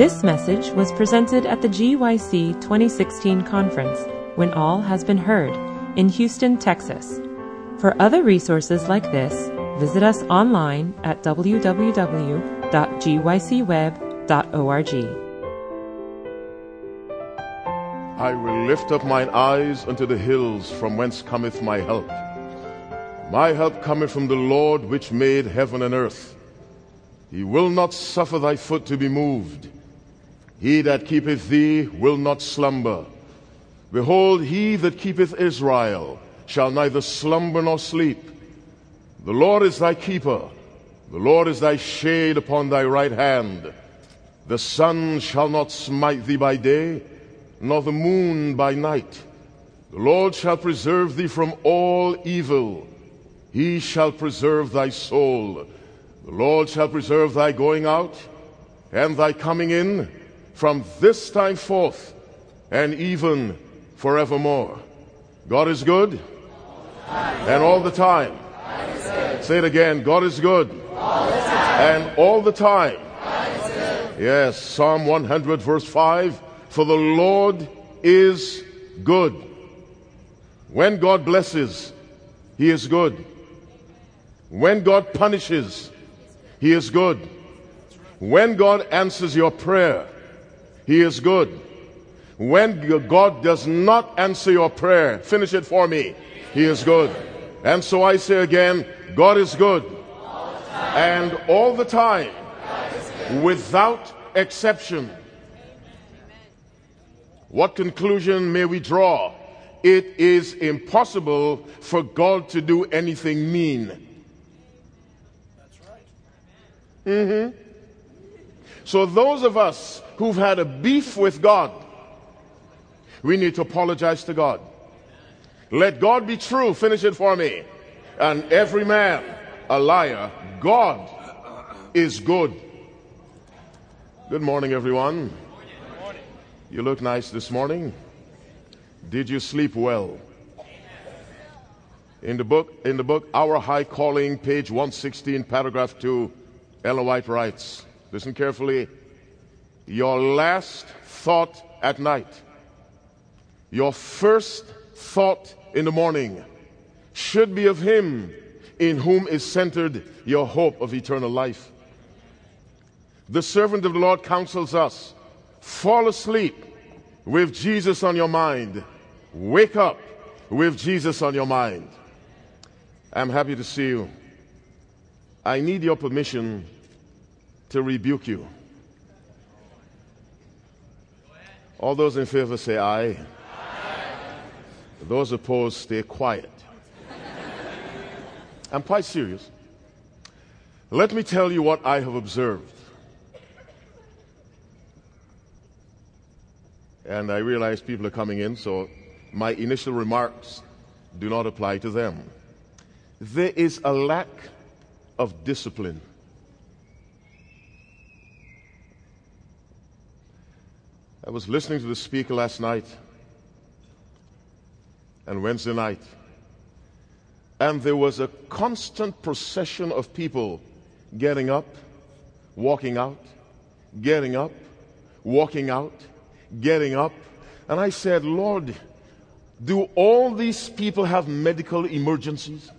This message was presented at the GYC 2016 conference, When All Has Been Heard, in Houston, Texas. For other resources like this, visit us online at www.gycweb.org. I will lift up mine eyes unto the hills from whence cometh my help. My help cometh from the Lord which made heaven and earth. He will not suffer thy foot to be moved. He that keepeth thee will not slumber. Behold, he that keepeth Israel shall neither slumber nor sleep. The Lord is thy keeper. The Lord is thy shade upon thy right hand. The sun shall not smite thee by day, nor the moon by night. The Lord shall preserve thee from all evil. He shall preserve thy soul. The Lord shall preserve thy going out and thy coming in from this time forth and even forevermore. God is good and all the time. Say it again God is good and all the time. Yes, Psalm 100, verse 5 For the Lord is good. When God blesses, He is good. When God punishes, He is good. When God answers your prayer, He is good. When God does not answer your prayer, finish it for me, He is good. And so I say again, God is good. And all the time, without exception. What conclusion may we draw? It is impossible for God to do anything mean. That's Mm-hmm. So those of us who've had a beef with God, we need to apologize to God. Let God be true. Finish it for me. And every man a liar. God is good. Good morning, everyone. You look nice this morning. Did you sleep well? In the book, in the book, Our High Calling, page 116, paragraph 2, Ellen White writes, listen carefully, your last thought at night, your first thought in the morning should be of Him in whom is centered your hope of eternal life. The servant of the Lord counsels us fall asleep with Jesus on your mind, wake up with Jesus on your mind. I'm happy to see you. I need your permission to rebuke you. All those in favor say aye. aye. Those opposed, stay quiet. I'm quite serious. Let me tell you what I have observed. And I realize people are coming in, so my initial remarks do not apply to them. There is a lack of discipline. I was listening to the speaker last night and Wednesday night and there was a constant procession of people getting up, walking out, getting up, walking out, getting up. And I said, Lord, do all these people have medical emergencies?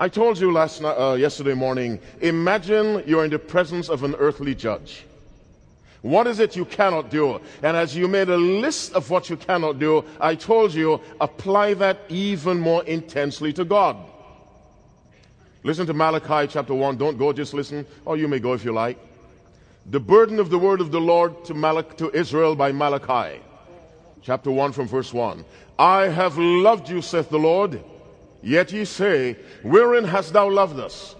I told you last night, uh, yesterday morning, imagine you're in the presence of an earthly judge. What is it you cannot do? And as you made a list of what you cannot do, I told you, apply that even more intensely to God. Listen to Malachi chapter 1. Don't go, just listen. Or you may go if you like. The burden of the word of the Lord to, Malach- to Israel by Malachi. Chapter 1 from verse 1. I have loved you, saith the Lord. Yet ye say, Wherein hast thou loved us?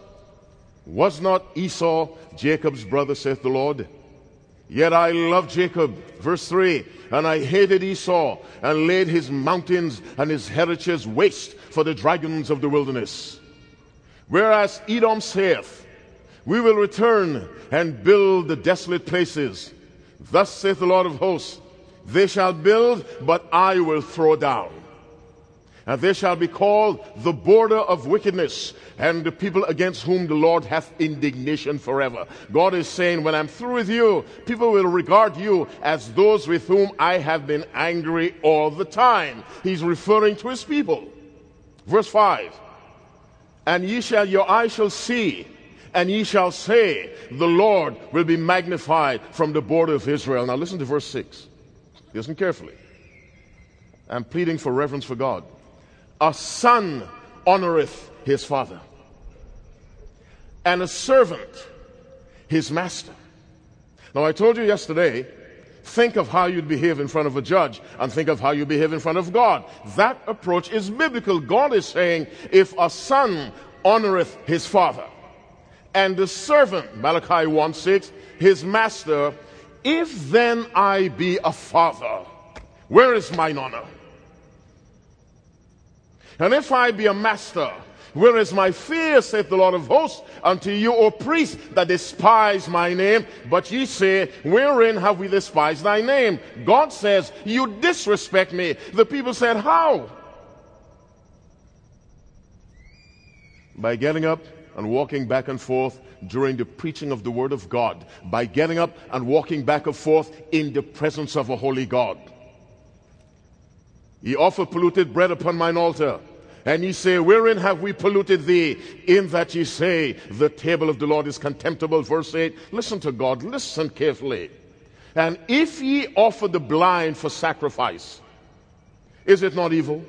Was not Esau Jacob's brother, saith the Lord? Yet I loved Jacob, verse 3, and I hated Esau, and laid his mountains and his heritage waste for the dragons of the wilderness. Whereas Edom saith, We will return and build the desolate places. Thus saith the Lord of hosts, They shall build, but I will throw down. And they shall be called the border of wickedness and the people against whom the Lord hath indignation forever. God is saying, when I'm through with you, people will regard you as those with whom I have been angry all the time. He's referring to his people. Verse 5 And ye shall, your eyes shall see, and ye shall say, The Lord will be magnified from the border of Israel. Now listen to verse 6. Listen carefully. I'm pleading for reverence for God. A son honoreth his father, and a servant his master. Now, I told you yesterday, think of how you'd behave in front of a judge and think of how you behave in front of God. That approach is biblical. God is saying, if a son honoreth his father, and the servant, Malachi 1 6, his master, if then I be a father, where is mine honor? And if I be a master, where is my fear, saith the Lord of hosts, unto you, O priests, that despise my name? But ye say, Wherein have we despised thy name? God says, You disrespect me. The people said, How? By getting up and walking back and forth during the preaching of the Word of God, by getting up and walking back and forth in the presence of a holy God. Ye offer polluted bread upon mine altar. And ye say, Wherein have we polluted thee? In that ye say, The table of the Lord is contemptible. Verse 8. Listen to God, listen carefully. And if ye offer the blind for sacrifice, is it not evil?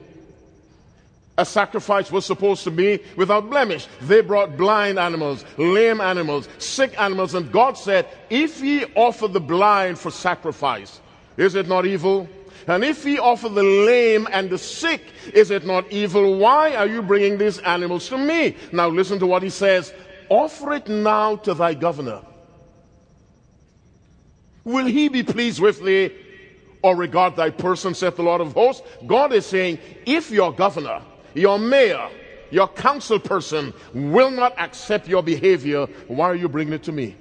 A sacrifice was supposed to be without blemish. They brought blind animals, lame animals, sick animals, and God said, If ye offer the blind for sacrifice, is it not evil? And if he offer the lame and the sick, is it not evil? Why are you bringing these animals to me? Now listen to what he says. Offer it now to thy governor. Will he be pleased with thee or regard thy person, saith the Lord of hosts? God is saying, if your governor, your mayor, your council person will not accept your behavior, why are you bringing it to me?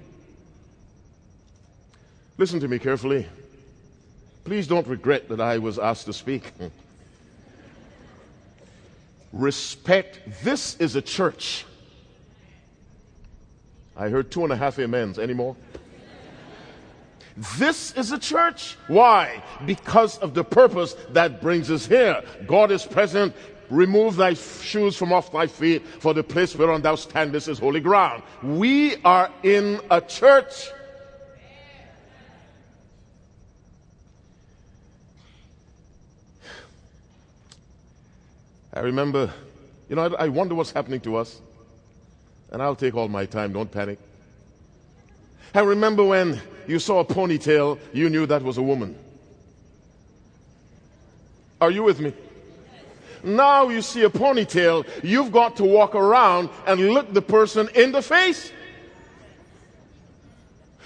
Listen to me carefully. Please don't regret that I was asked to speak. Respect. This is a church. I heard two and a half amens. Any more? This is a church. Why? Because of the purpose that brings us here. God is present. Remove thy shoes from off thy feet, for the place whereon thou standest is holy ground. We are in a church. I remember, you know, I, I wonder what's happening to us. And I'll take all my time, don't panic. I remember when you saw a ponytail, you knew that was a woman. Are you with me? Now you see a ponytail, you've got to walk around and look the person in the face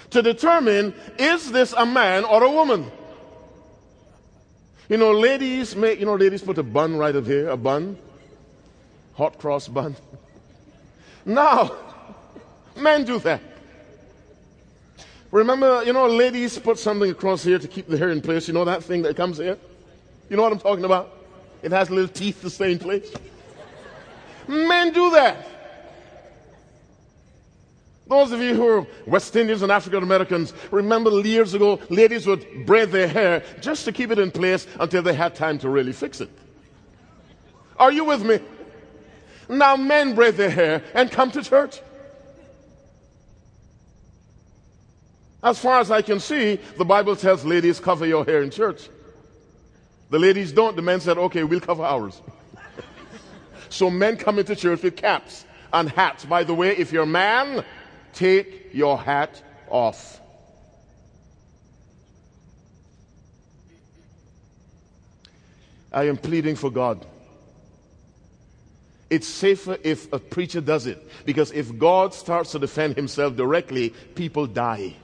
to determine is this a man or a woman? You know, ladies make, you know, ladies put a bun right up here, a bun, hot cross bun. Now, men do that. Remember, you know, ladies put something across here to keep the hair in place. You know that thing that comes here? You know what I'm talking about? It has little teeth to stay in place. Men do that. Those of you who are West Indians and African Americans, remember years ago, ladies would braid their hair just to keep it in place until they had time to really fix it. Are you with me? Now men braid their hair and come to church. As far as I can see, the Bible tells ladies cover your hair in church. The ladies don't. The men said, okay, we'll cover ours. so men come into church with caps and hats. By the way, if you're a man, Take your hat off. I am pleading for God. It's safer if a preacher does it because if God starts to defend himself directly, people die.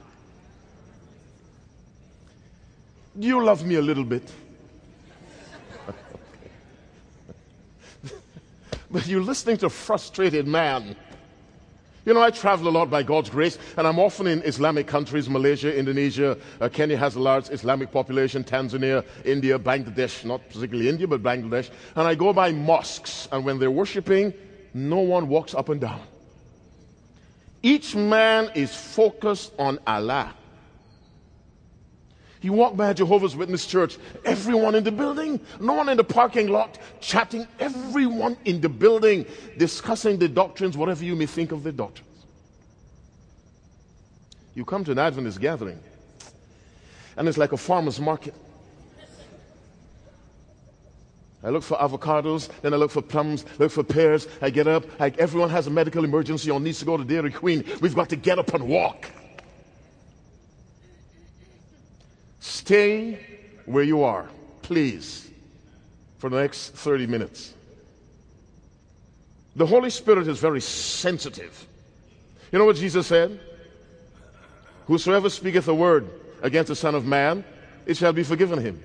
Do you love me a little bit? but you're listening to a frustrated man You know, I travel a lot by God's grace, and I'm often in Islamic countries Malaysia, Indonesia, uh, Kenya has a large Islamic population, Tanzania, India, Bangladesh, not particularly India, but Bangladesh. And I go by mosques, and when they're worshiping, no one walks up and down. Each man is focused on Allah. You walk by a Jehovah's Witness church, everyone in the building, no one in the parking lot, chatting, everyone in the building discussing the doctrines, whatever you may think of the doctrines. You come to an Adventist gathering, and it's like a farmer's market. I look for avocados, then I look for plums, look for pears. I get up, everyone has a medical emergency or needs to go to Dairy Queen. We've got to get up and walk. Stay where you are, please, for the next 30 minutes. The Holy Spirit is very sensitive. You know what Jesus said? Whosoever speaketh a word against the Son of Man, it shall be forgiven him.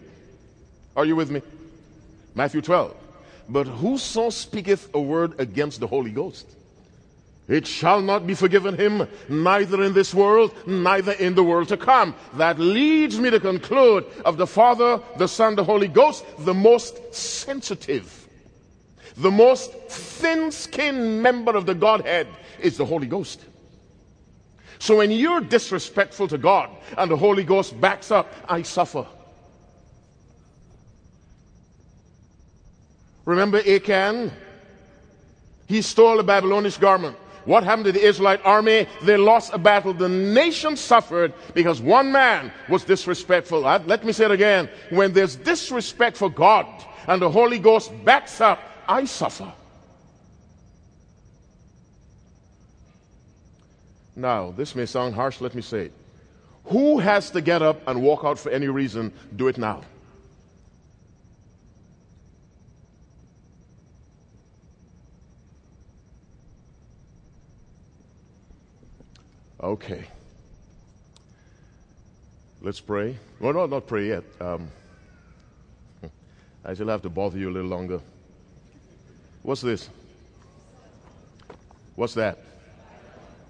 Are you with me? Matthew 12. But whoso speaketh a word against the Holy Ghost, it shall not be forgiven him, neither in this world, neither in the world to come. That leads me to conclude of the Father, the Son, the Holy Ghost, the most sensitive, the most thin skinned member of the Godhead is the Holy Ghost. So when you're disrespectful to God and the Holy Ghost backs up, I suffer. Remember Achan? He stole a Babylonish garment. What happened to the Israelite army? They lost a battle. The nation suffered because one man was disrespectful. Uh, let me say it again. When there's disrespect for God and the Holy Ghost backs up, I suffer. Now, this may sound harsh, let me say it. Who has to get up and walk out for any reason? Do it now. Okay. Let's pray. Well, no, not pray yet. Um, I still have to bother you a little longer. What's this? What's that?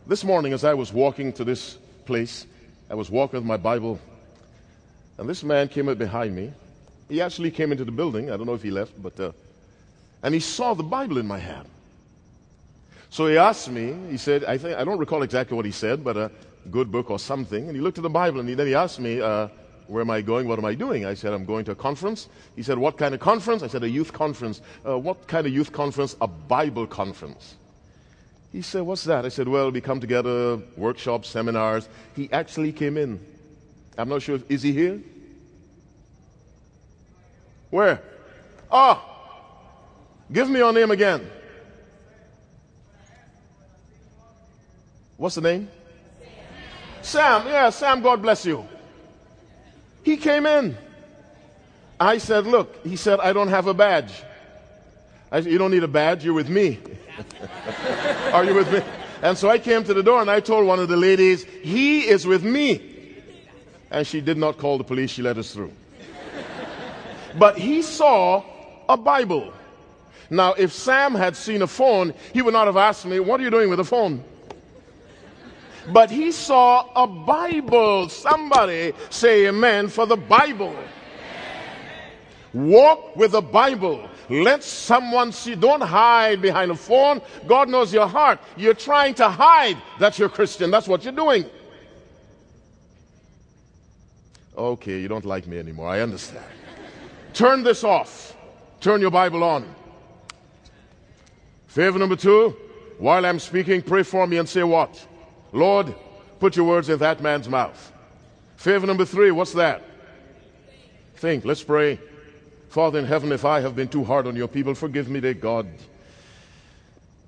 This morning, as I was walking to this place, I was walking with my Bible, and this man came up behind me. He actually came into the building. I don't know if he left, but uh, and he saw the Bible in my hand. So he asked me, he said, I, think, I don't recall exactly what he said, but a good book or something. And he looked at the Bible and he, then he asked me, uh, Where am I going? What am I doing? I said, I'm going to a conference. He said, What kind of conference? I said, A youth conference. Uh, what kind of youth conference? A Bible conference. He said, What's that? I said, Well, we come together, workshops, seminars. He actually came in. I'm not sure. Is he here? Where? Ah! Give me your name again. What's the name? Sam. Sam. Yeah, Sam, God bless you. He came in. I said, Look, he said, I don't have a badge. I said, You don't need a badge, you're with me. Are you with me? And so I came to the door and I told one of the ladies, He is with me. And she did not call the police, she let us through. But he saw a Bible. Now, if Sam had seen a phone, he would not have asked me, What are you doing with a phone? But he saw a Bible. Somebody say amen for the Bible. Walk with the Bible. Let someone see. Don't hide behind a phone. God knows your heart. You're trying to hide that you're Christian. That's what you're doing. Okay, you don't like me anymore. I understand. Turn this off. Turn your Bible on. Favor number two, while I'm speaking, pray for me and say what? Lord, put your words in that man's mouth. Favor number three, what's that? Think, let's pray. Father in heaven, if I have been too hard on your people, forgive me, dear God.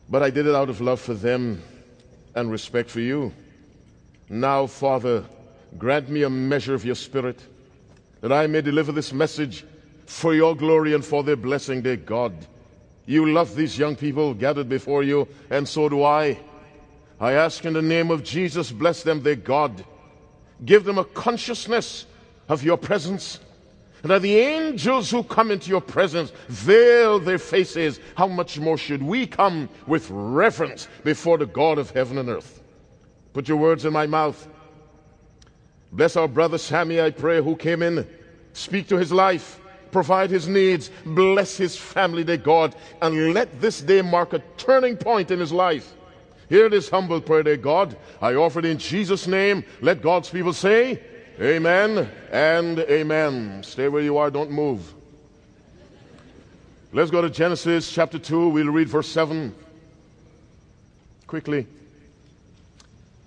But I did it out of love for them and respect for you. Now, Father, grant me a measure of your spirit that I may deliver this message for your glory and for their blessing, dear God. You love these young people gathered before you, and so do I. I ask in the name of Jesus, bless them, their God. Give them a consciousness of your presence. And that the angels who come into your presence veil their faces, how much more should we come with reverence before the God of heaven and earth? Put your words in my mouth. Bless our brother Sammy, I pray, who came in. Speak to his life, provide his needs, bless his family, dear God, and let this day mark a turning point in his life. Hear this humble prayer, dear God. I offer it in Jesus' name. Let God's people say, Amen and amen. Stay where you are, don't move. Let's go to Genesis chapter 2. We'll read verse 7 quickly.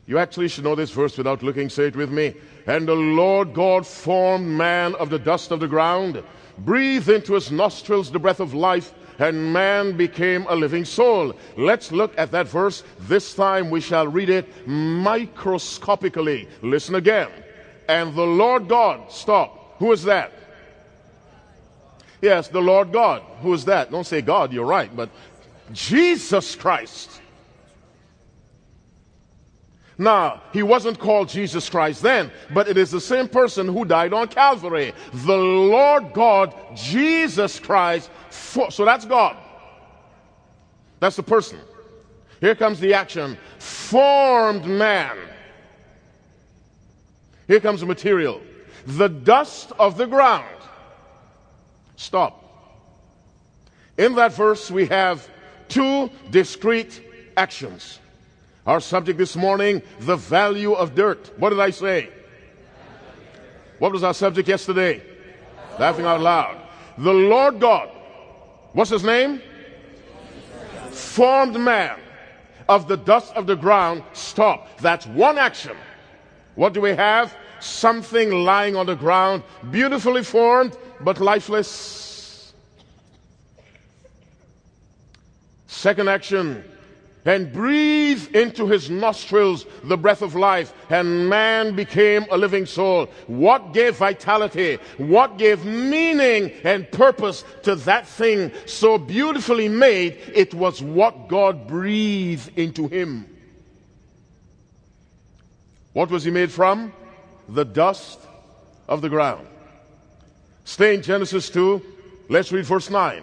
You actually should know this verse without looking. Say it with me. And the Lord God formed man of the dust of the ground, breathed into his nostrils the breath of life, and man became a living soul. Let's look at that verse. This time we shall read it microscopically. Listen again and the Lord God. Stop. Who is that? Yes, the Lord God. Who is that? Don't say God, you're right, but Jesus Christ. Now, he wasn't called Jesus Christ then, but it is the same person who died on Calvary. The Lord God, Jesus Christ. For, so that's God. That's the person. Here comes the action. Formed man here comes the material. The dust of the ground. Stop. In that verse, we have two discrete actions. Our subject this morning, the value of dirt. What did I say? What was our subject yesterday? Laughing out loud. The Lord God, what's his name? Formed man of the dust of the ground. Stop. That's one action. What do we have? Something lying on the ground, beautifully formed, but lifeless. Second action, and breathe into his nostrils the breath of life, and man became a living soul. What gave vitality? What gave meaning and purpose to that thing so beautifully made? It was what God breathed into him. What was he made from? The dust of the ground. Stay in Genesis 2. Let's read verse 9.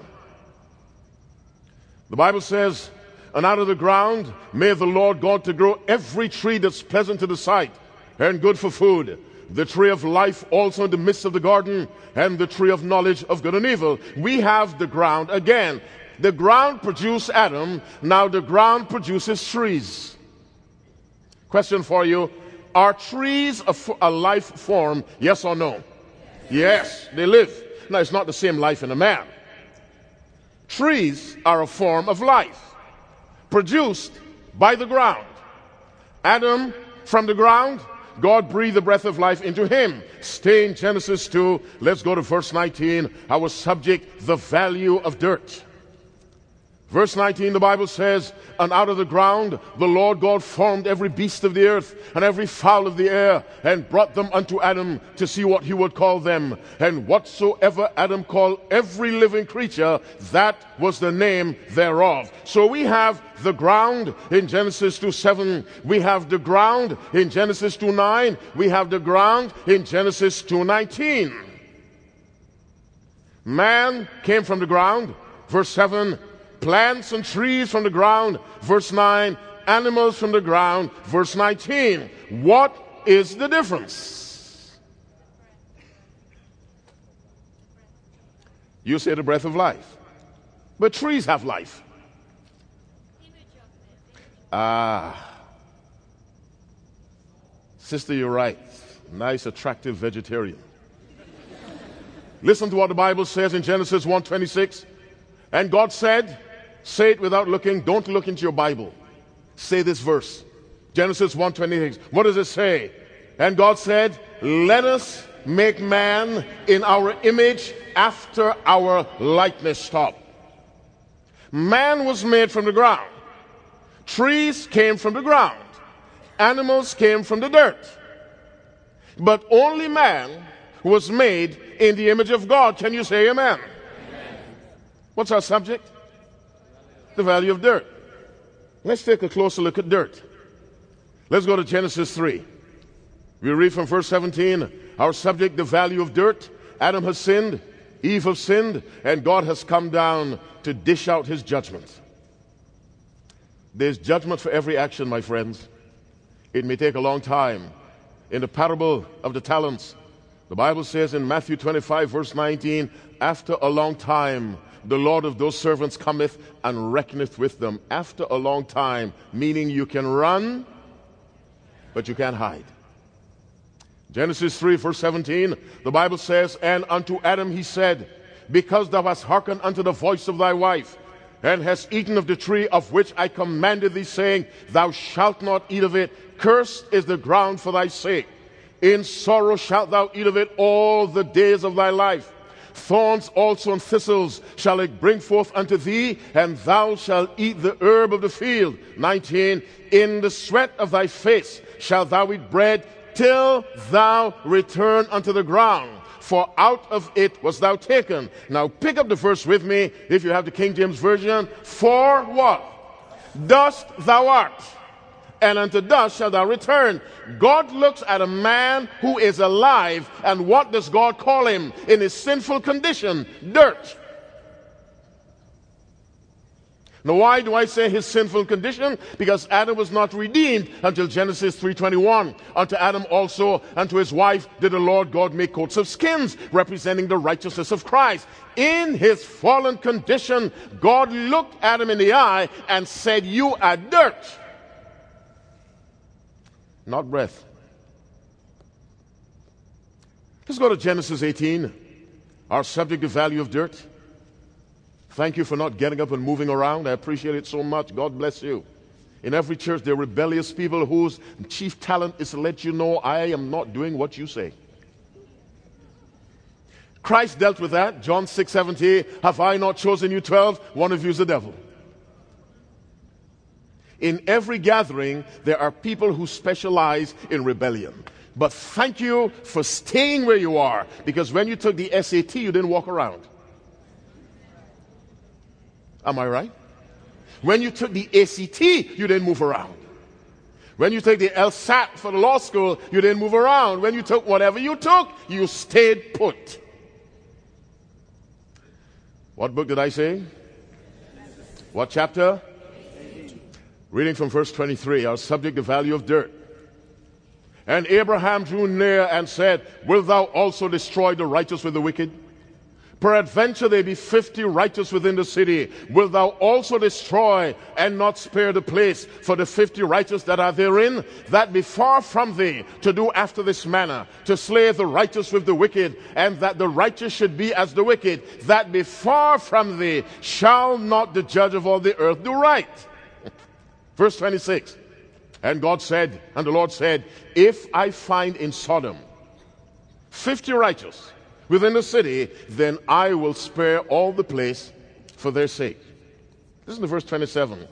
The Bible says, And out of the ground may the Lord God to grow every tree that's pleasant to the sight and good for food. The tree of life also in the midst of the garden, and the tree of knowledge of good and evil. We have the ground again. The ground produced Adam, now the ground produces trees. Question for you are trees a, a life form? Yes or no? Yes, they live. Now, it's not the same life in a man. Trees are a form of life produced by the ground. Adam from the ground, God breathed the breath of life into him. Stay in Genesis 2. Let's go to verse 19. Our subject, the value of dirt. Verse 19, the Bible says, And out of the ground the Lord God formed every beast of the earth and every fowl of the air, and brought them unto Adam to see what he would call them. And whatsoever Adam called every living creature, that was the name thereof. So we have the ground in Genesis 2 7. We have the ground in Genesis 2 9. We have the ground in Genesis 2 19. Man came from the ground. Verse 7 plants and trees from the ground. Verse 9, animals from the ground. Verse 19. What is the difference? You say the breath of life. But trees have life. Ah. Sister, you're right. Nice, attractive vegetarian. Listen to what the Bible says in Genesis 1:26. And God said, Say it without looking. Don't look into your Bible. Say this verse. Genesis 1:26. What does it say? And God said, "Let us make man in our image after our likeness." Stop. Man was made from the ground. Trees came from the ground. Animals came from the dirt. But only man was made in the image of God. Can you say amen? amen. What's our subject? The value of dirt. Let's take a closer look at dirt. Let's go to Genesis 3. We read from verse 17, our subject, the value of dirt. Adam has sinned, Eve has sinned, and God has come down to dish out his judgment. There's judgment for every action, my friends. It may take a long time. In the parable of the talents, the Bible says in Matthew 25, verse 19, after a long time, the Lord of those servants cometh and reckoneth with them. After a long time, meaning you can run, but you can't hide. Genesis 3, verse 17, the Bible says, And unto Adam he said, Because thou hast hearkened unto the voice of thy wife, and hast eaten of the tree of which I commanded thee, saying, Thou shalt not eat of it, cursed is the ground for thy sake. In sorrow shalt thou eat of it all the days of thy life. Thorns also and thistles shall it bring forth unto thee, and thou shalt eat the herb of the field. 19. In the sweat of thy face shalt thou eat bread till thou return unto the ground. For out of it was thou taken. Now pick up the verse with me if you have the King James Version. For what? Dust thou art and unto dust shall thou return. God looks at a man who is alive, and what does God call him in his sinful condition? Dirt. Now why do I say his sinful condition? Because Adam was not redeemed until Genesis 3:21. Unto Adam also and to his wife did the Lord God make coats of skins representing the righteousness of Christ. In his fallen condition, God looked Adam in the eye and said, "You are dirt." Not breath. Let's go to Genesis 18, our subject, the value of dirt. Thank you for not getting up and moving around. I appreciate it so much. God bless you. In every church, there are rebellious people whose chief talent is to let you know, I am not doing what you say. Christ dealt with that. John 6 70. Have I not chosen you 12? One of you is the devil. In every gathering, there are people who specialize in rebellion. But thank you for staying where you are because when you took the SAT, you didn't walk around. Am I right? When you took the ACT, you didn't move around. When you took the LSAT for the law school, you didn't move around. When you took whatever you took, you stayed put. What book did I say? What chapter? Reading from verse 23, our subject, the value of dirt. And Abraham drew near and said, Wilt thou also destroy the righteous with the wicked? Peradventure there be fifty righteous within the city. Wilt thou also destroy and not spare the place for the fifty righteous that are therein? That be far from thee to do after this manner, to slay the righteous with the wicked, and that the righteous should be as the wicked. That be far from thee. Shall not the judge of all the earth do right? Verse 26. And God said, and the Lord said, If I find in Sodom 50 righteous within the city, then I will spare all the place for their sake. Listen to verse 27.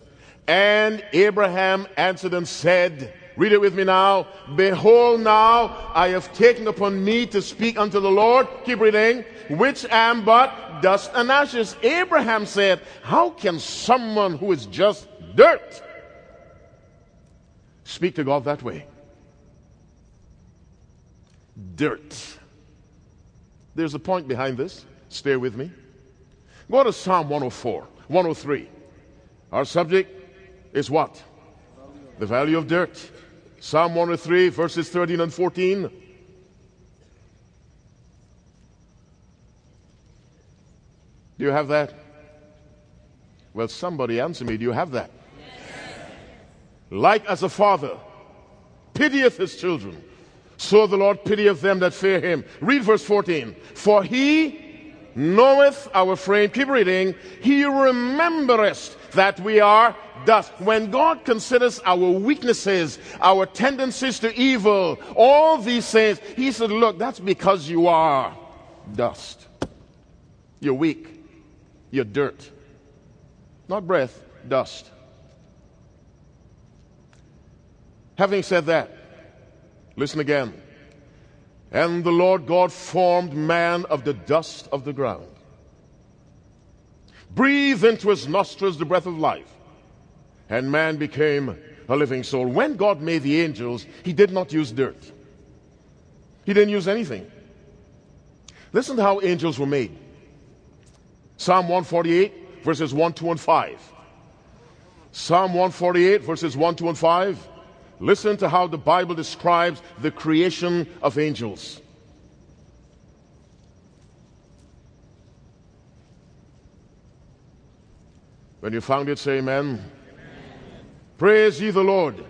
And Abraham answered and said, Read it with me now. Behold, now I have taken upon me to speak unto the Lord. Keep reading. Which am but dust and ashes. Abraham said, How can someone who is just dirt Speak to God that way. Dirt. There's a point behind this. Stay with me. Go to Psalm 104, 103. Our subject is what? The value of dirt. Psalm 103, verses 13 and 14. Do you have that? Well, somebody answer me. Do you have that? Like as a father pitieth his children, so the Lord pitieth them that fear him. Read verse 14. For he knoweth our frame. Keep reading. He remembereth that we are dust. When God considers our weaknesses, our tendencies to evil, all these things, He said, Look, that's because you are dust. You're weak. You're dirt. Not breath, dust. Having said that, listen again. And the Lord God formed man of the dust of the ground, breathed into his nostrils the breath of life, and man became a living soul. When God made the angels, he did not use dirt, he didn't use anything. Listen to how angels were made. Psalm 148, verses 1, 2, and 5. Psalm 148, verses 1, 2, and 5. Listen to how the Bible describes the creation of angels. When you found it, say amen. amen. Praise ye the Lord.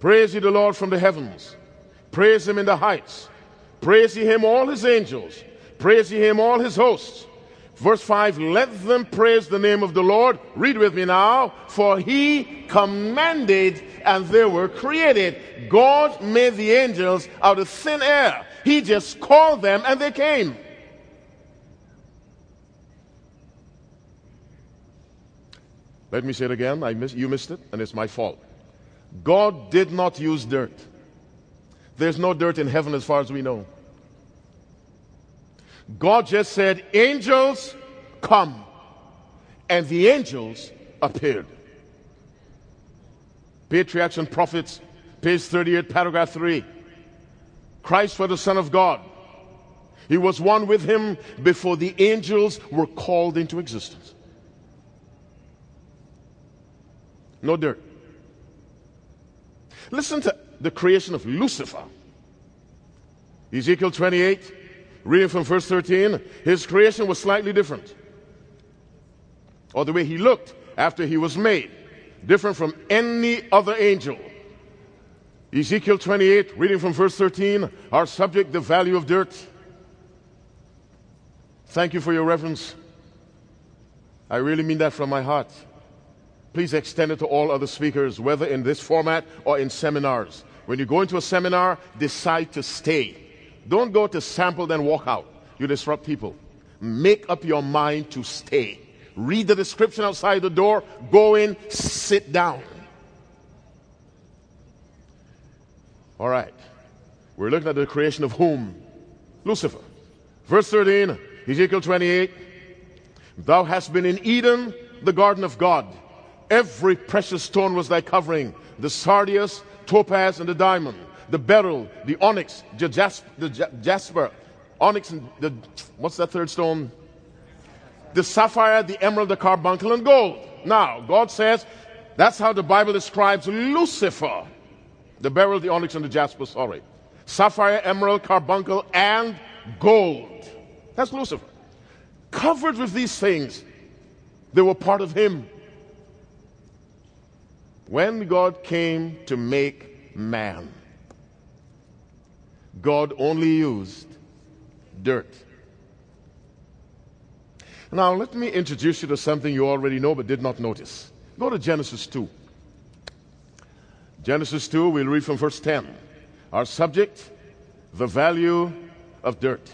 Praise ye the Lord from the heavens. Praise him in the heights. Praise ye him, all his angels. Praise ye him, all his hosts. Verse 5 Let them praise the name of the Lord. Read with me now. For he commanded and they were created. God made the angels out of thin air. He just called them and they came. Let me say it again. I miss, you missed it, and it's my fault. God did not use dirt. There's no dirt in heaven as far as we know. God just said, Angels, come. And the angels appeared. Patriarchs and Prophets, page 38, paragraph 3. Christ was the Son of God. He was one with him before the angels were called into existence. no dirt. Listen to the creation of Lucifer. Ezekiel 28, reading from verse 13, his creation was slightly different. Or the way he looked after he was made, different from any other angel. Ezekiel 28, reading from verse 13, our subject, the value of dirt. Thank you for your reverence. I really mean that from my heart. Please extend it to all other speakers, whether in this format or in seminars. When you go into a seminar, decide to stay. Don't go to sample, then walk out. You disrupt people. Make up your mind to stay. Read the description outside the door, go in, sit down. All right. We're looking at the creation of whom? Lucifer. Verse 13, Ezekiel 28. Thou hast been in Eden, the garden of God. Every precious stone was thy covering the sardius, topaz, and the diamond, the beryl, the onyx, the jasper, the jasper onyx, and the what's that third stone? The sapphire, the emerald, the carbuncle, and gold. Now, God says that's how the Bible describes Lucifer the beryl, the onyx, and the jasper, sorry. Sapphire, emerald, carbuncle, and gold. That's Lucifer. Covered with these things, they were part of him. When God came to make man, God only used dirt. Now, let me introduce you to something you already know but did not notice. Go to Genesis 2. Genesis 2, we'll read from verse 10. Our subject, the value of dirt.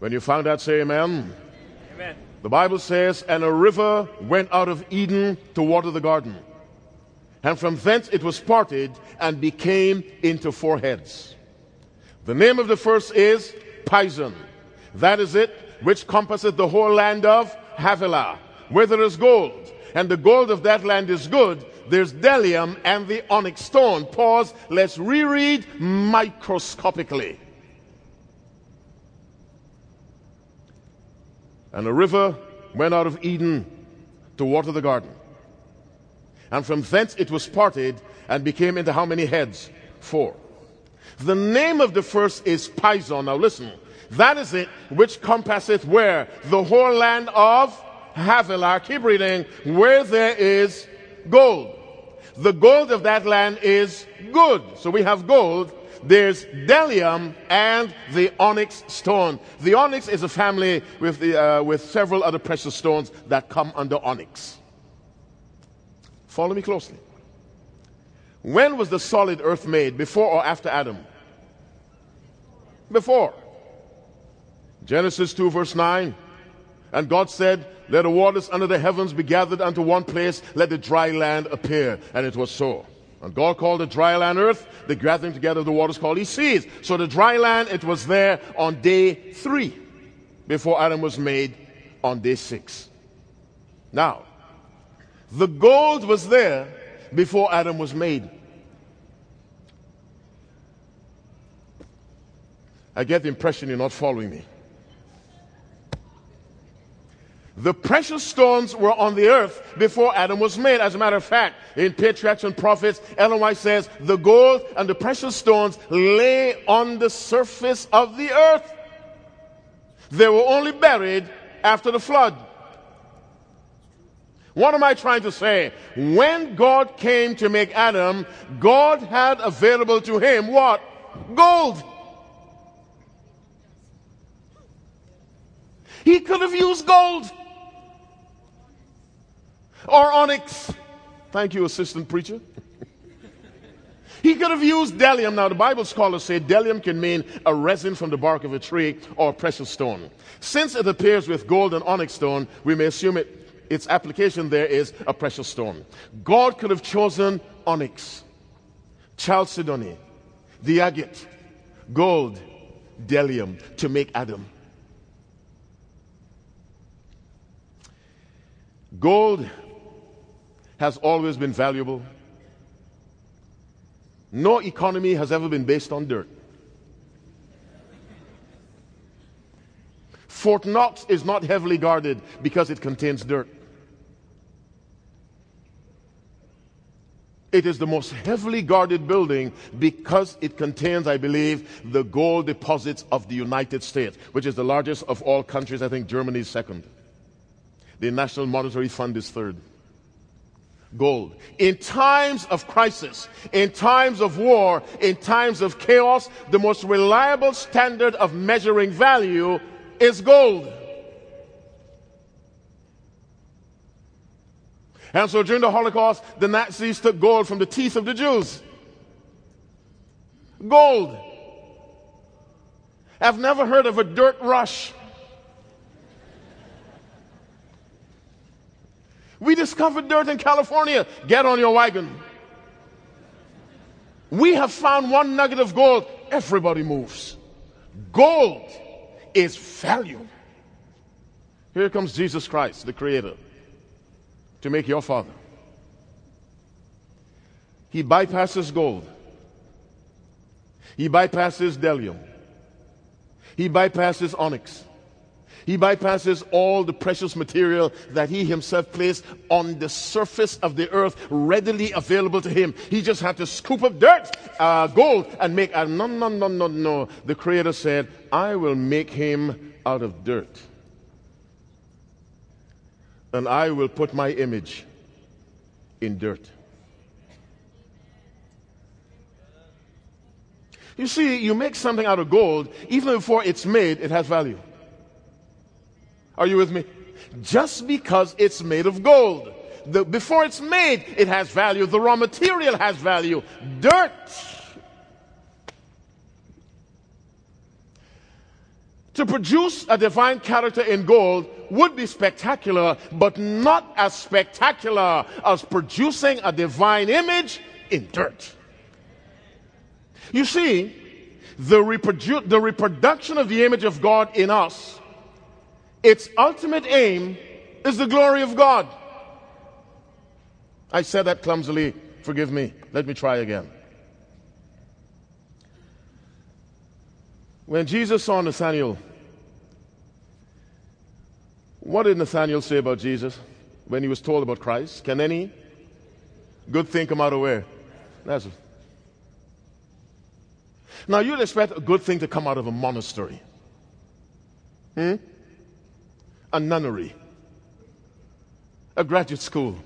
When you found out, say amen. Amen. The Bible says, and a river went out of Eden to water the garden and from thence it was parted and became into four heads. The name of the first is Pison. That is it, which compasseth the whole land of Havilah, where there is gold. And the gold of that land is good. There's bdellium and the onyx stone. Pause. Let's reread microscopically. And a river went out of Eden to water the garden. And from thence it was parted and became into how many heads? Four. The name of the first is Pison. Now listen. That is it which compasseth where? The whole land of Havilah. Keep reading. Where there is gold. The gold of that land is good. So we have gold. There's bdellium and the onyx stone. The onyx is a family with, the, uh, with several other precious stones that come under onyx. Follow me closely. When was the solid earth made? Before or after Adam? Before. Genesis 2, verse 9. And God said, Let the waters under the heavens be gathered unto one place, let the dry land appear. And it was so. And God called the dry land earth, the gathering together of the waters called he seas. So the dry land, it was there on day three, before Adam was made on day six. Now, the gold was there before Adam was made. I get the impression you're not following me. The precious stones were on the earth before Adam was made. As a matter of fact, in Patriarchs and Prophets, Ellen White says, the gold and the precious stones lay on the surface of the earth. They were only buried after the flood. What am I trying to say? When God came to make Adam, God had available to him what? Gold. He could have used gold or onyx. Thank you, assistant preacher. he could have used bdellium. Now, the Bible scholars say bdellium can mean a resin from the bark of a tree or a precious stone. Since it appears with gold and onyx stone, we may assume it, its application there is a precious stone. God could have chosen onyx, chalcedony, the agate, gold, bdellium to make Adam. Gold has always been valuable. No economy has ever been based on dirt. Fort Knox is not heavily guarded because it contains dirt. It is the most heavily guarded building because it contains, I believe, the gold deposits of the United States, which is the largest of all countries. I think Germany is second. The National Monetary Fund is third gold. In times of crisis, in times of war, in times of chaos, the most reliable standard of measuring value is gold. And so during the Holocaust, the Nazis took gold from the teeth of the Jews. Gold. I've never heard of a dirt rush. We discovered dirt in California. Get on your wagon. We have found one nugget of gold. Everybody moves. Gold is value. Here comes Jesus Christ, the Creator, to make your Father. He bypasses gold. He bypasses bdellium. He bypasses onyx. He bypasses all the precious material that he himself placed on the surface of the earth, readily available to him. He just had to scoop up dirt, uh, gold, and make. Uh, no, no, no, no, no. The Creator said, I will make him out of dirt. And I will put my image in dirt. You see, you make something out of gold, even before it's made, it has value. Are you with me? Just because it's made of gold. The, before it's made, it has value. The raw material has value. Dirt. To produce a divine character in gold would be spectacular, but not as spectacular as producing a divine image in dirt. You see, the, reprodu- the reproduction of the image of God in us its ultimate aim is the glory of God. I said that clumsily. Forgive me. Let me try again. When Jesus saw Nathanael, what did Nathanael say about Jesus when he was told about Christ? Can any good thing come out of where? Nazareth. Now you'd expect a good thing to come out of a monastery. Hmm? a nunnery, a graduate school,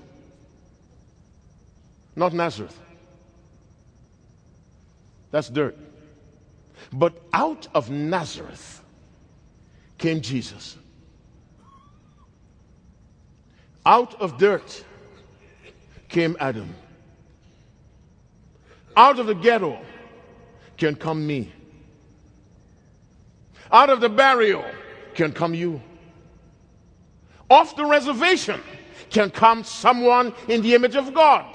not Nazareth. That's dirt. But out of Nazareth came Jesus. Out of dirt came Adam. Out of the ghetto can come me. Out of the barrio can come you off the reservation can come someone in the image of God.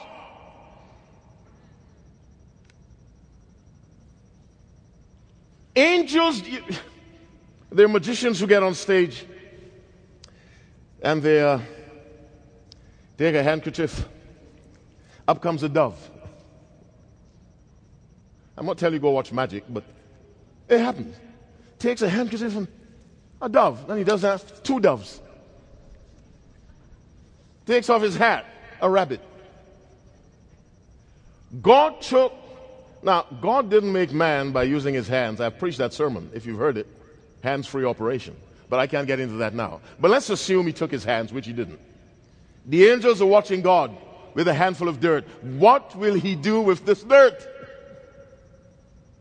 Angels, they're magicians who get on stage and they uh, take a handkerchief. Up comes a dove. I'm not telling you go watch magic, but it happens. takes a handkerchief and a dove. Then he does that, two doves. Takes off his hat, a rabbit. God took, now, God didn't make man by using his hands. I've preached that sermon, if you've heard it. Hands free operation. But I can't get into that now. But let's assume he took his hands, which he didn't. The angels are watching God with a handful of dirt. What will he do with this dirt?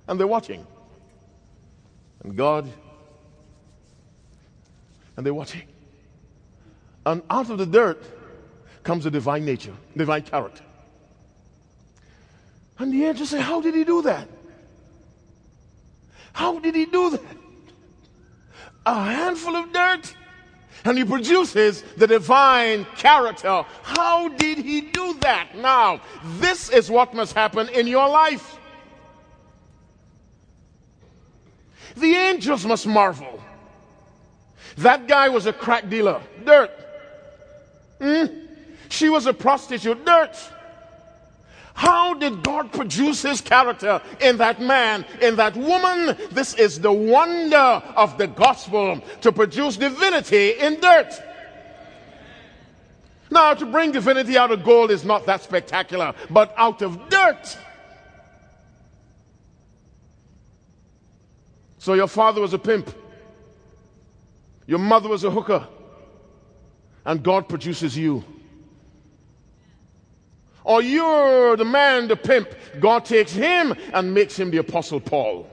And they're watching. And God, and they're watching. And out of the dirt comes a divine nature, divine character. And the angels say, How did he do that? How did he do that? A handful of dirt and he produces the divine character. How did he do that? Now, this is what must happen in your life. The angels must marvel. That guy was a crack dealer, dirt. Mm? She was a prostitute, dirt. How did God produce his character in that man, in that woman? This is the wonder of the gospel to produce divinity in dirt. Now, to bring divinity out of gold is not that spectacular, but out of dirt. So, your father was a pimp, your mother was a hooker, and God produces you or you're the man, the pimp. God takes him and makes him the Apostle Paul.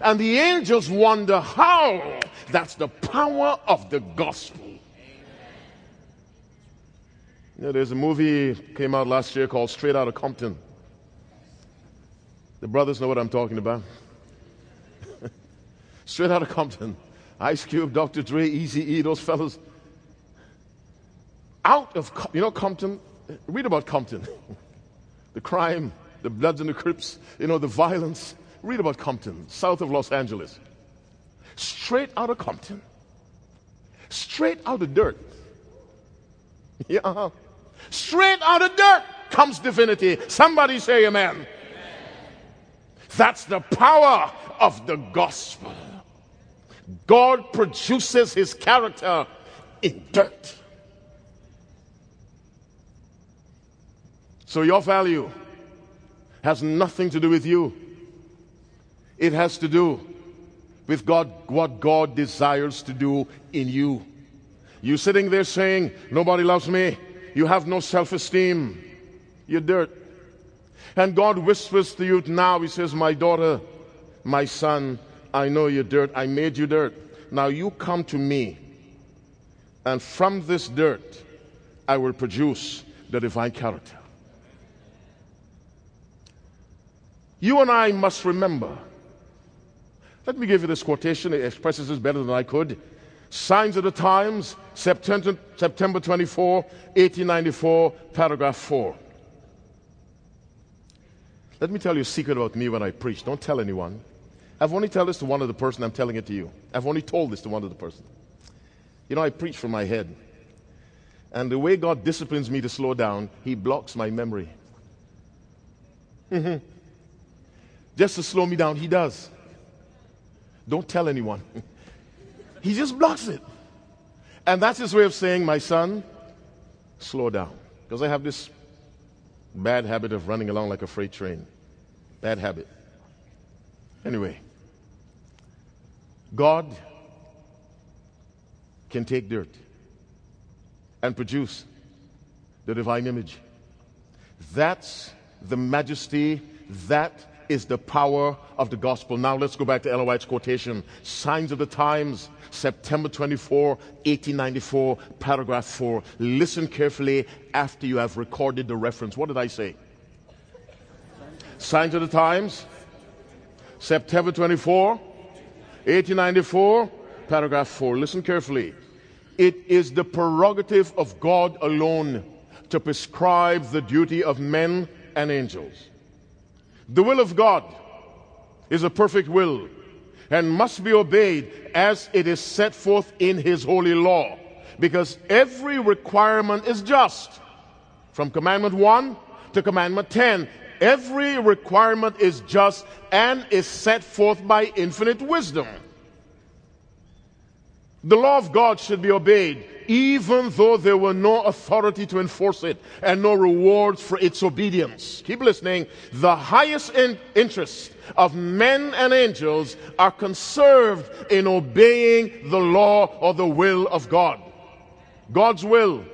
And the angels wonder how. That's the power of the gospel. You know, there's a movie came out last year called Straight Outta Compton. The brothers know what I'm talking about. Straight Outta Compton. Ice Cube, Dr. Dre, Easy E, those fellas. Out of, you know, Compton, read about Compton. the crime, the Bloods and the Crips, you know, the violence. Read about Compton, south of Los Angeles. Straight out of Compton. Straight out of dirt. Yeah. Straight out of dirt comes divinity. Somebody say amen. amen. That's the power of the gospel. God produces his character in dirt. So your value has nothing to do with you. It has to do with God, what God desires to do in you. You sitting there saying, Nobody loves me. You have no self esteem. You're dirt. And God whispers to you now, He says, My daughter, my son, I know you're dirt. I made you dirt. Now you come to me. And from this dirt, I will produce the divine character. You and I must remember. Let me give you this quotation. It expresses this better than I could. Signs of the Times, September, September 24, 1894, paragraph 4. Let me tell you a secret about me when I preach. Don't tell anyone. I've only told this to one other person. I'm telling it to you. I've only told this to one other person. You know, I preach from my head. And the way God disciplines me to slow down, He blocks my memory. just to slow me down. He does. Don't tell anyone. he just blocks it. And that's his way of saying, My son, slow down. Because I have this bad habit of running along like a freight train. Bad habit. Anyway, God can take dirt and produce the divine image. That's the majesty, that is the power of the gospel. Now let's go back to Ellen White's quotation. Signs of the Times, September 24, 1894, paragraph 4. Listen carefully after you have recorded the reference. What did I say? Signs of the Times, September 24, 1894, paragraph 4. Listen carefully. It is the prerogative of God alone to prescribe the duty of men and angels. The will of God is a perfect will and must be obeyed as it is set forth in His holy law, because every requirement is just. From commandment 1 to commandment 10, every requirement is just and is set forth by infinite wisdom. The law of God should be obeyed, even though there were no authority to enforce it and no rewards for its obedience. Keep listening. The highest in- interest of men and angels are conserved in obeying the law or the will of God. God's will,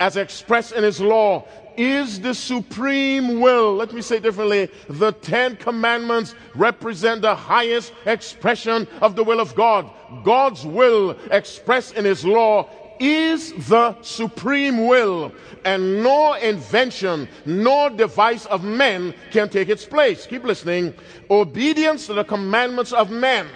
as expressed in His law, is the supreme will. Let me say differently. The Ten Commandments represent the highest expression of the will of God. God's will expressed in His law is the supreme will, and no invention, no device of men can take its place. Keep listening. Obedience to the commandments of men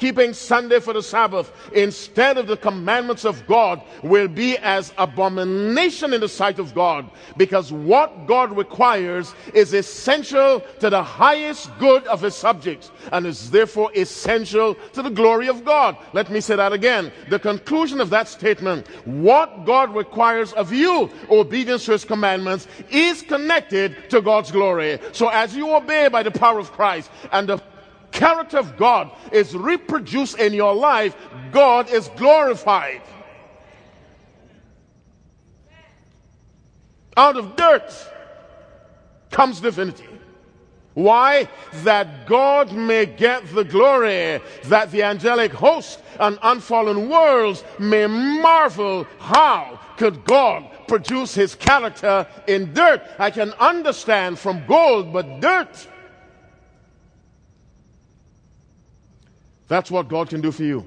keeping Sunday for the Sabbath instead of the commandments of God will be as abomination in the sight of God because what God requires is essential to the highest good of his subjects and is therefore essential to the glory of God. Let me say that again. The conclusion of that statement, what God requires of you, obedience to his commandments, is connected to God's glory. So as you obey by the power of Christ and the character of God is reproduced in your life, God is glorified. Out of dirt comes divinity. Why? That God may get the glory, that the angelic host and unfallen worlds may marvel how could God produce his character in dirt. I can understand from gold, but dirt That's what God can do for you.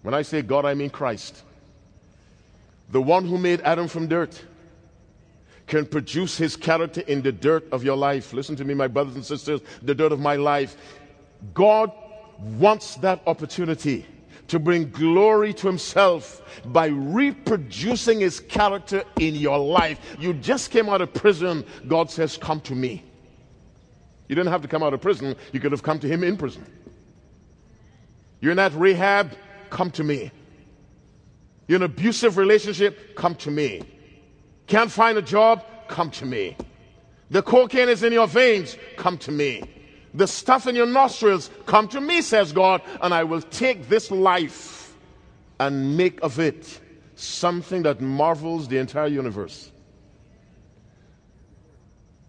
When I say God, I mean Christ. The one who made Adam from dirt can produce his character in the dirt of your life. Listen to me, my brothers and sisters, the dirt of my life. God wants that opportunity to bring glory to himself by reproducing his character in your life. You just came out of prison. God says, Come to me. You didn't have to come out of prison, you could have come to him in prison. You're in that rehab, come to me. You're in an abusive relationship, come to me. Can't find a job, come to me. The cocaine is in your veins, come to me. The stuff in your nostrils, come to me, says God, and I will take this life and make of it something that marvels the entire universe.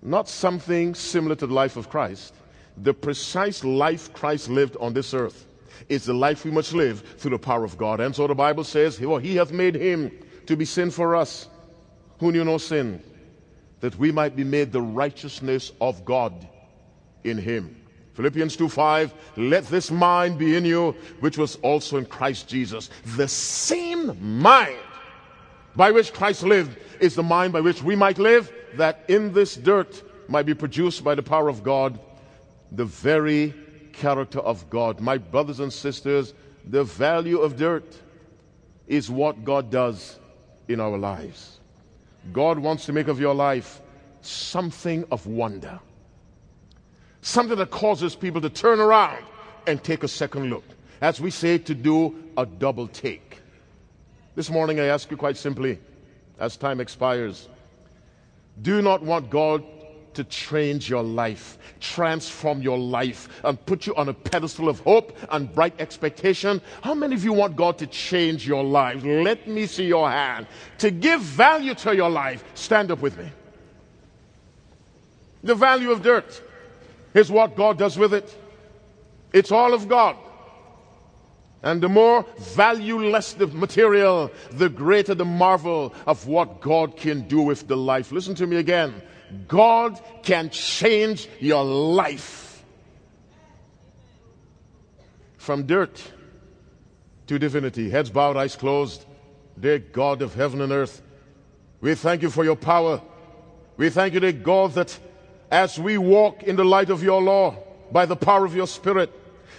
Not something similar to the life of Christ, the precise life Christ lived on this earth is the life we must live through the power of God. And so the Bible says, well, He hath made him to be sin for us, who knew no sin, that we might be made the righteousness of God in him. Philippians 2 5, let this mind be in you, which was also in Christ Jesus. The same mind by which Christ lived is the mind by which we might live, that in this dirt might be produced by the power of God the very character of God. My brothers and sisters, the value of dirt is what God does in our lives. God wants to make of your life something of wonder, something that causes people to turn around and take a second look. As we say, to do a double take. This morning, I ask you quite simply, as time expires, do not want God to change your life, transform your life, and put you on a pedestal of hope and bright expectation. How many of you want God to change your life? Let me see your hand. To give value to your life, stand up with me. The value of dirt is what God does with it. It's all of God. And the more valueless the material, the greater the marvel of what God can do with the life. Listen to me again. God can change your life from dirt to divinity. Heads bowed, eyes closed. Dear God of heaven and earth, we thank you for your power. We thank you, dear God, that as we walk in the light of your law by the power of your spirit,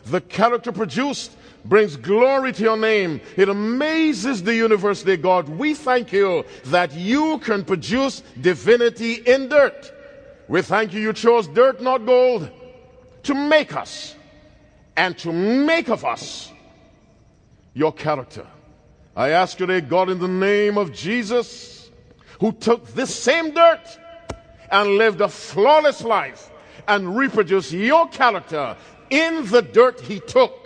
the character produced brings glory to your name. It amazes the universe, dear God. We thank you that you can produce divinity in dirt. We thank you, you chose dirt, not gold, to make us and to make of us your character. I ask you, dear God, in the name of Jesus, who took this same dirt and lived a flawless life and reproduced your character in the dirt he took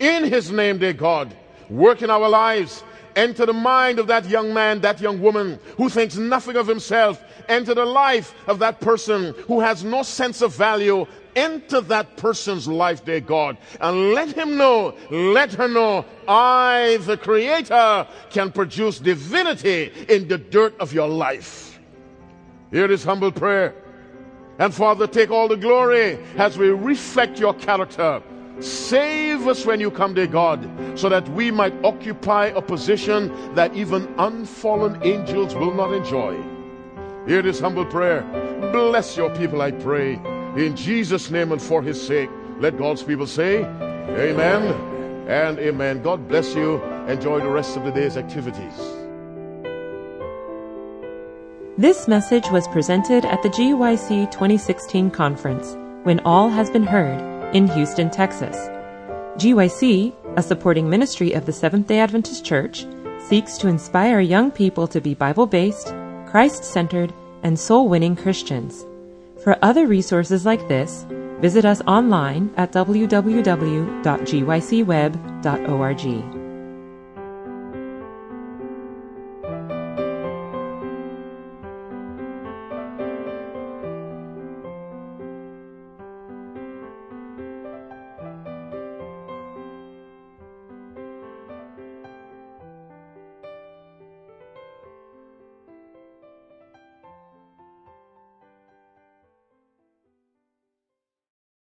in his name, dear God, Work in our lives. Enter the mind of that young man, that young woman who thinks nothing of himself. Enter the life of that person who has no sense of value. Enter that person's life, dear God, and let him know, let her know, I, the Creator, can produce divinity in the dirt of your life. Hear this humble prayer. And Father, take all the glory as we reflect your character. Save us when you come, dear God, so that we might occupy a position that even unfallen angels will not enjoy. Hear this humble prayer. Bless your people, I pray. In Jesus' name and for his sake. Let God's people say, Amen and Amen. God bless you. Enjoy the rest of the day's activities. This message was presented at the GYC 2016 conference, When All Has Been Heard, in Houston, Texas. GYC, a supporting ministry of the Seventh day Adventist Church, seeks to inspire young people to be Bible based, Christ centered, and soul winning Christians. For other resources like this, visit us online at www.gycweb.org.